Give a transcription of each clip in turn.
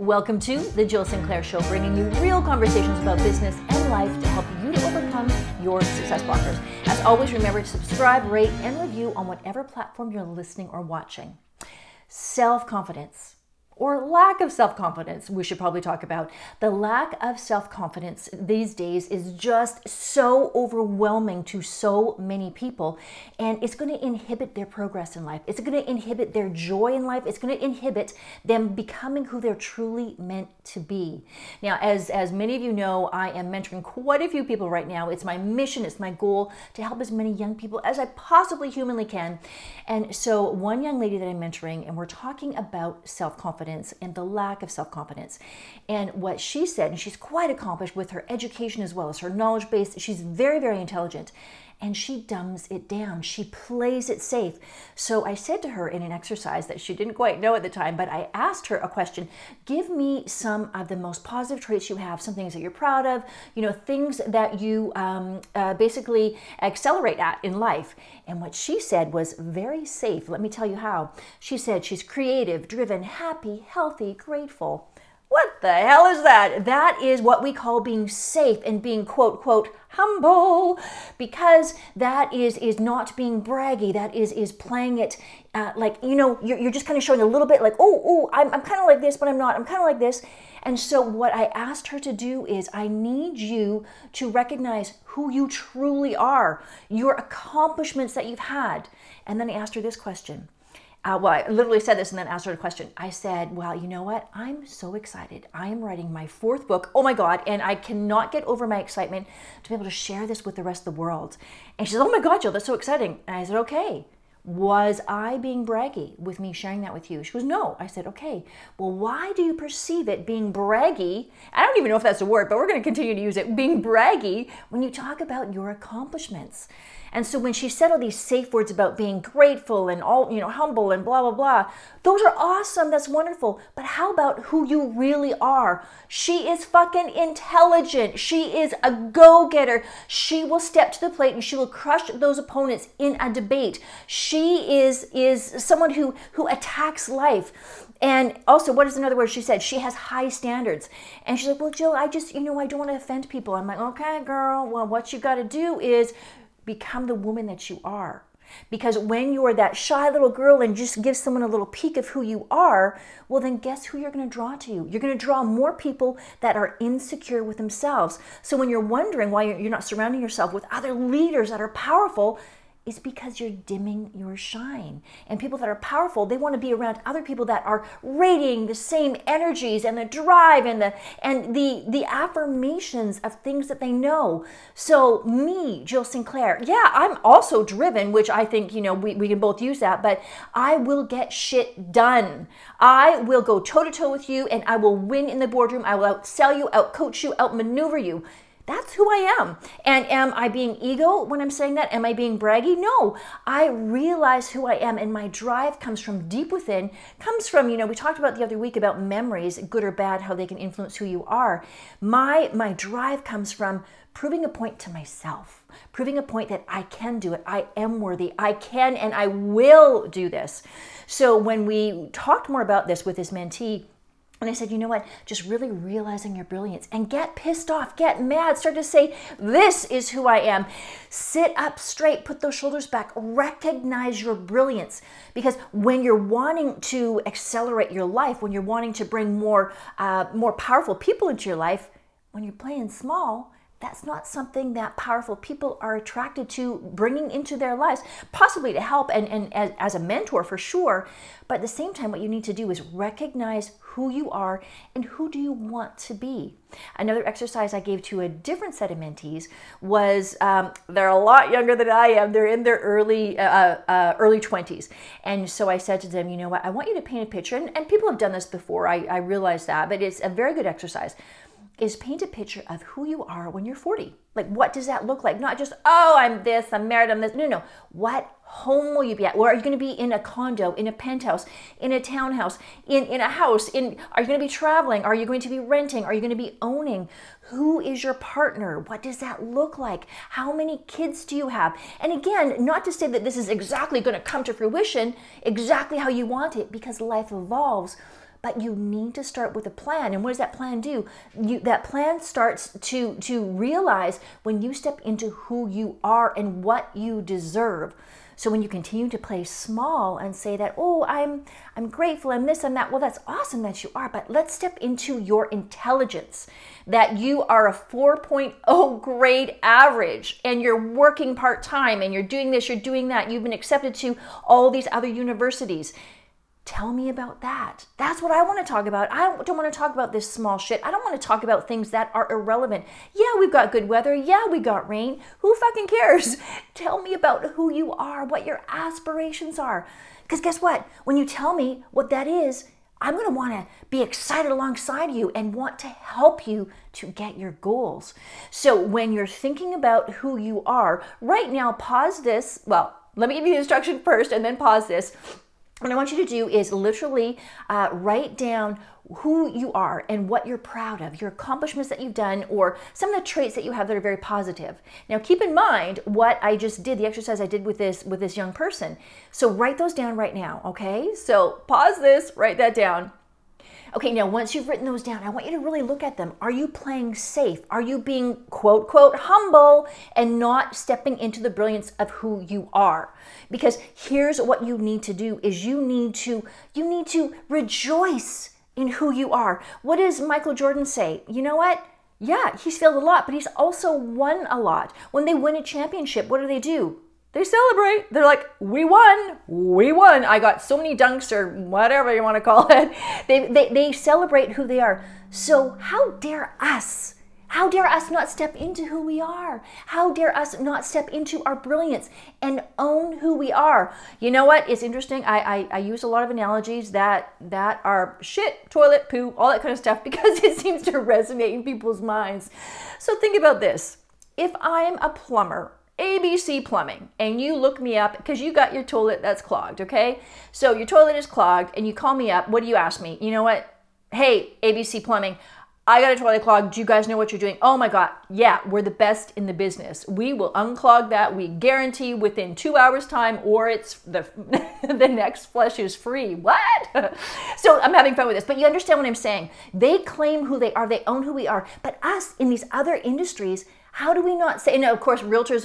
Welcome to The Jill Sinclair Show, bringing you real conversations about business and life to help you to overcome your success blockers. As always, remember to subscribe, rate, and review on whatever platform you're listening or watching. Self confidence or lack of self confidence, we should probably talk about. The lack of self confidence these days is just so overwhelming to so many people, and it's going to inhibit their progress in life. It's going to inhibit their joy in life. It's going to inhibit them becoming who they're truly meant to be. Now, as, as many of you know, I am mentoring quite a few people right now. It's my mission, it's my goal to help as many young people as I possibly humanly can. And so, one young lady that I'm mentoring, and we're talking about self confidence confidence and the lack of self confidence. And what she said, and she's quite accomplished with her education as well as her knowledge base, she's very, very intelligent and she dumbs it down. She plays it safe. So I said to her in an exercise that she didn't quite know at the time, but I asked her a question Give me some of the most positive traits you have, some things that you're proud of, you know, things that you um, uh, basically accelerate at in life. And what she said was very safe. Let me tell you how. She said she's creative, driven, happy, healthy, grateful. What the hell is that? That is what we call being safe and being quote quote humble because that is is not being braggy. That is is playing it uh, like you know you're, you're just kind of showing a little bit like oh oh i'm, I'm kind of like this but i'm not. I'm kind of like this. And so what i asked her to do is i need you to recognize who you truly are your accomplishments that you've had. And then i asked her this question uh, well, I literally said this and then asked her a question. I said, Well, you know what? I'm so excited. I am writing my fourth book. Oh my God. And I cannot get over my excitement to be able to share this with the rest of the world. And she said, Oh my God, Jill, that's so exciting. And I said, Okay. Was I being braggy with me sharing that with you? She goes, No. I said, Okay. Well, why do you perceive it being braggy? I don't even know if that's a word, but we're going to continue to use it being braggy when you talk about your accomplishments. And so when she said all these safe words about being grateful and all, you know, humble and blah, blah, blah, those are awesome. That's wonderful. But how about who you really are? She is fucking intelligent. She is a go getter. She will step to the plate and she will crush those opponents in a debate. She is, is someone who, who attacks life. And also, what is another word she said? She has high standards. And she's like, Well, Jill, I just, you know, I don't want to offend people. I'm like, Okay, girl, well, what you got to do is become the woman that you are. Because when you're that shy little girl and just give someone a little peek of who you are, well, then guess who you're going to draw to you? You're going to draw more people that are insecure with themselves. So when you're wondering why you're not surrounding yourself with other leaders that are powerful, is because you're dimming your shine. And people that are powerful, they want to be around other people that are radiating the same energies and the drive and the and the the affirmations of things that they know. So me, Jill Sinclair, yeah, I'm also driven, which I think, you know, we, we can both use that, but I will get shit done. I will go toe to toe with you and I will win in the boardroom. I will outsell you, outcoach you, outmaneuver you. That's who I am. And am I being ego when I'm saying that? Am I being braggy? No. I realize who I am and my drive comes from deep within, comes from, you know, we talked about the other week about memories, good or bad, how they can influence who you are. My my drive comes from proving a point to myself, proving a point that I can do it. I am worthy. I can and I will do this. So when we talked more about this with this mentee, and I said, you know what? Just really realizing your brilliance and get pissed off, get mad, start to say, this is who I am. Sit up straight, put those shoulders back, recognize your brilliance. Because when you're wanting to accelerate your life, when you're wanting to bring more, uh, more powerful people into your life, when you're playing small, that's not something that powerful people are attracted to bringing into their lives, possibly to help and, and as, as, a mentor for sure. But at the same time, what you need to do is recognize who you are and who do you want to be. Another exercise I gave to a different set of mentees was um, they're a lot younger than I am. They're in their early uh, uh, uh early 20s. And so I said to them, you know what, I want you to paint a picture. And, and people have done this before, I, I realize that, but it's a very good exercise is paint a picture of who you are when you're 40. Like, what does that look like? Not just, oh, I'm this, I'm married, I'm this. No, no. What home will you be at? Or are you going to be in a condo, in a penthouse, in a townhouse, in, in a house? In Are you going to be traveling? Are you going to be renting? Are you going to be owning? Who is your partner? What does that look like? How many kids do you have? And again, not to say that this is exactly going to come to fruition, exactly how you want it, because life evolves but you need to start with a plan. And what does that plan do? You, that plan starts to, to realize when you step into who you are and what you deserve. So when you continue to play small and say that, oh, I'm I'm grateful, I'm this, and that, well, that's awesome that you are, but let's step into your intelligence. That you are a 4.0 grade average and you're working part-time and you're doing this, you're doing that, you've been accepted to all these other universities Tell me about that. That's what I want to talk about. I don't want to talk about this small shit. I don't want to talk about things that are irrelevant. Yeah, we've got good weather. Yeah, we got rain. Who fucking cares? Tell me about who you are, what your aspirations are. Because guess what? When you tell me what that is, I'm going to want to be excited alongside you and want to help you to get your goals. So when you're thinking about who you are, right now, pause this. Well, let me give you the instruction first and then pause this what I want you to do is literally uh, write down who you are and what you're proud of, your accomplishments that you've done, or some of the traits that you have that are very positive. Now, keep in mind what I just did, the exercise I did with this with this young person. So write those down right now, okay? So pause this, write that down. Okay, now once you've written those down, I want you to really look at them. Are you playing safe? Are you being quote, quote, humble and not stepping into the brilliance of who you are? Because here's what you need to do is you need to, you need to rejoice in who you are. What does Michael Jordan say? You know what? Yeah, he's failed a lot, but he's also won a lot. When they win a championship, what do they do? They celebrate. They're like, we won, we won. I got so many dunks or whatever you want to call it. They, they, they celebrate who they are. So, how dare us? How dare us not step into who we are? How dare us not step into our brilliance and own who we are? You know what? It's interesting. I, I, I use a lot of analogies that that are shit, toilet, poo, all that kind of stuff because it seems to resonate in people's minds. So think about this. If I'm a plumber ABC Plumbing, and you look me up because you got your toilet that's clogged, okay? So your toilet is clogged, and you call me up. What do you ask me? You know what? Hey, ABC Plumbing, I got a toilet clogged. Do you guys know what you're doing? Oh my God. Yeah, we're the best in the business. We will unclog that. We guarantee within two hours' time, or it's the, the next flush is free. What? so I'm having fun with this, but you understand what I'm saying. They claim who they are, they own who we are. But us in these other industries, how do we not say, no, of course, realtors,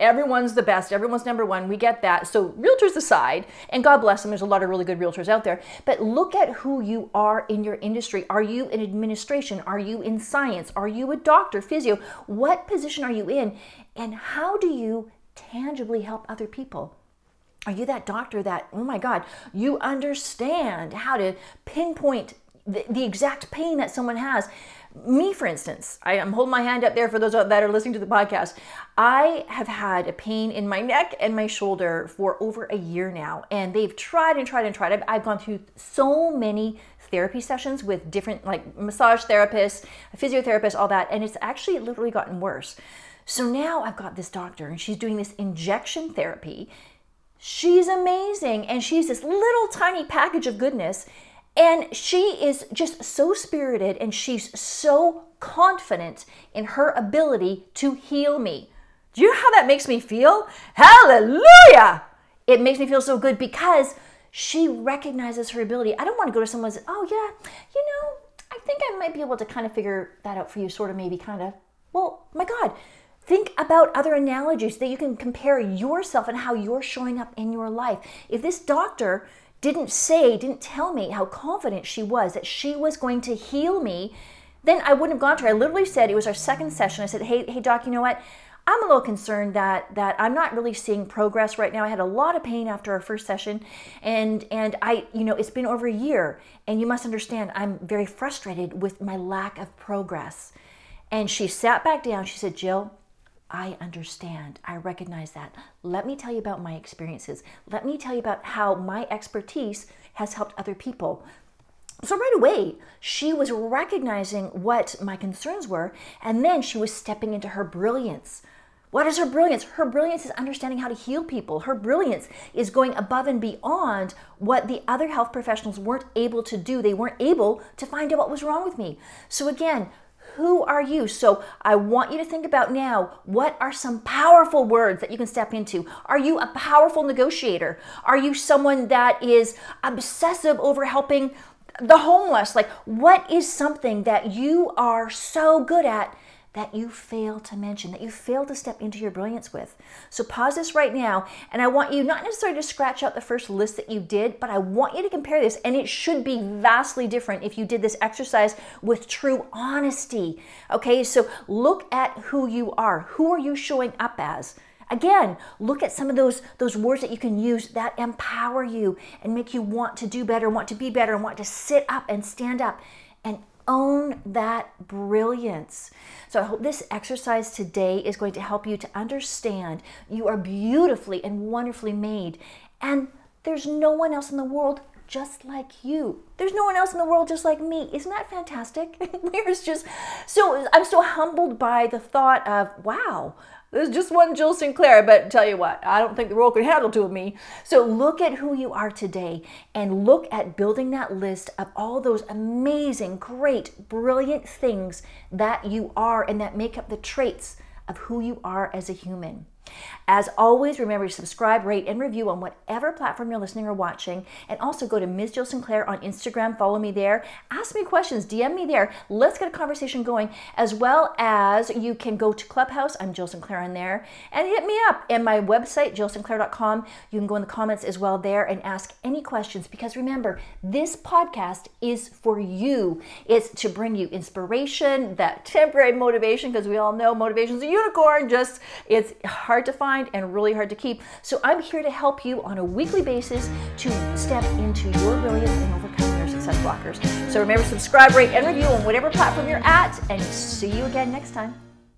everyone's the best, everyone's number one, we get that. So, realtors aside, and God bless them, there's a lot of really good realtors out there, but look at who you are in your industry. Are you in administration? Are you in science? Are you a doctor, physio? What position are you in? And how do you tangibly help other people? Are you that doctor that, oh my God, you understand how to pinpoint the, the exact pain that someone has? me, for instance, I am holding my hand up there for those that are listening to the podcast. I have had a pain in my neck and my shoulder for over a year now, and they've tried and tried and tried. I've, I've gone through so many therapy sessions with different, like massage therapists, physiotherapists, all that, and it's actually literally gotten worse. So now I've got this doctor, and she's doing this injection therapy. She's amazing, and she's this little tiny package of goodness and she is just so spirited and she's so confident in her ability to heal me. Do you know how that makes me feel? Hallelujah! It makes me feel so good because she recognizes her ability. I don't want to go to someone and oh, yeah, you know, I think I might be able to kind of figure that out for you, sort of, maybe, kind of. Well, my God, think about other analogies that you can compare yourself and how you're showing up in your life. If this doctor didn't say, didn't tell me how confident she was that she was going to heal me, then I wouldn't have gone to her. I literally said, it was our second session. I said, hey, hey, doc, you know what? I'm a little concerned that that I'm not really seeing progress right now. I had a lot of pain after our first session, and and I, you know, it's been over a year, and you must understand, I'm very frustrated with my lack of progress. And she sat back down. She said, Jill, I understand. I recognize that. Let me tell you about my experiences. Let me tell you about how my expertise has helped other people. So, right away, she was recognizing what my concerns were, and then she was stepping into her brilliance. What is her brilliance? Her brilliance is understanding how to heal people. Her brilliance is going above and beyond what the other health professionals weren't able to do. They weren't able to find out what was wrong with me. So, again, who are you? So I want you to think about now what are some powerful words that you can step into? Are you a powerful negotiator? Are you someone that is obsessive over helping the homeless. Like, what is something that you are so good at that you fail to mention, that you fail to step into your brilliance with. So pause this right now, and I want you not necessarily to scratch out the first list that you did, but I want you to compare this, and it should be vastly different if you did this exercise with true honesty. Okay, so look at who you are. Who are you showing up as? Again, look at some of those those words that you can use that empower you and make you want to do better, want to be better, and want to sit up and stand up and own that brilliance. So I hope this exercise today is going to help you to understand you are beautifully and wonderfully made and there's no one else in the world just like you. There's no one else in the world just like me. Isn't that fantastic? There's just so I'm so humbled by the thought of wow, there's just one Jill Sinclair, but tell you what, I don't think the world could handle two of me. So look at who you are today and look at building that list of all those amazing, great, brilliant things that you are and that make up the traits of who you are as a human. As always, remember to subscribe, rate, and review on whatever platform you're listening or watching. And also go to Ms. Jill Sinclair on Instagram, follow me there, ask me questions, DM me there. Let's get a conversation going, as well as you can go to Clubhouse. I'm Jill Sinclair on there, and hit me up. And my website, jillsinclair.com, you can go in the comments as well there and ask any questions. Because remember, this podcast is for you. It's to bring you inspiration, that temporary motivation, because we all know motivation is a unicorn, just it's hard hard to find and really hard to keep. So I'm here to help you on a weekly basis to step into your brilliance and overcome your success blockers. So remember, subscribe, rate, and review on whatever platform you're at, and see you again next time.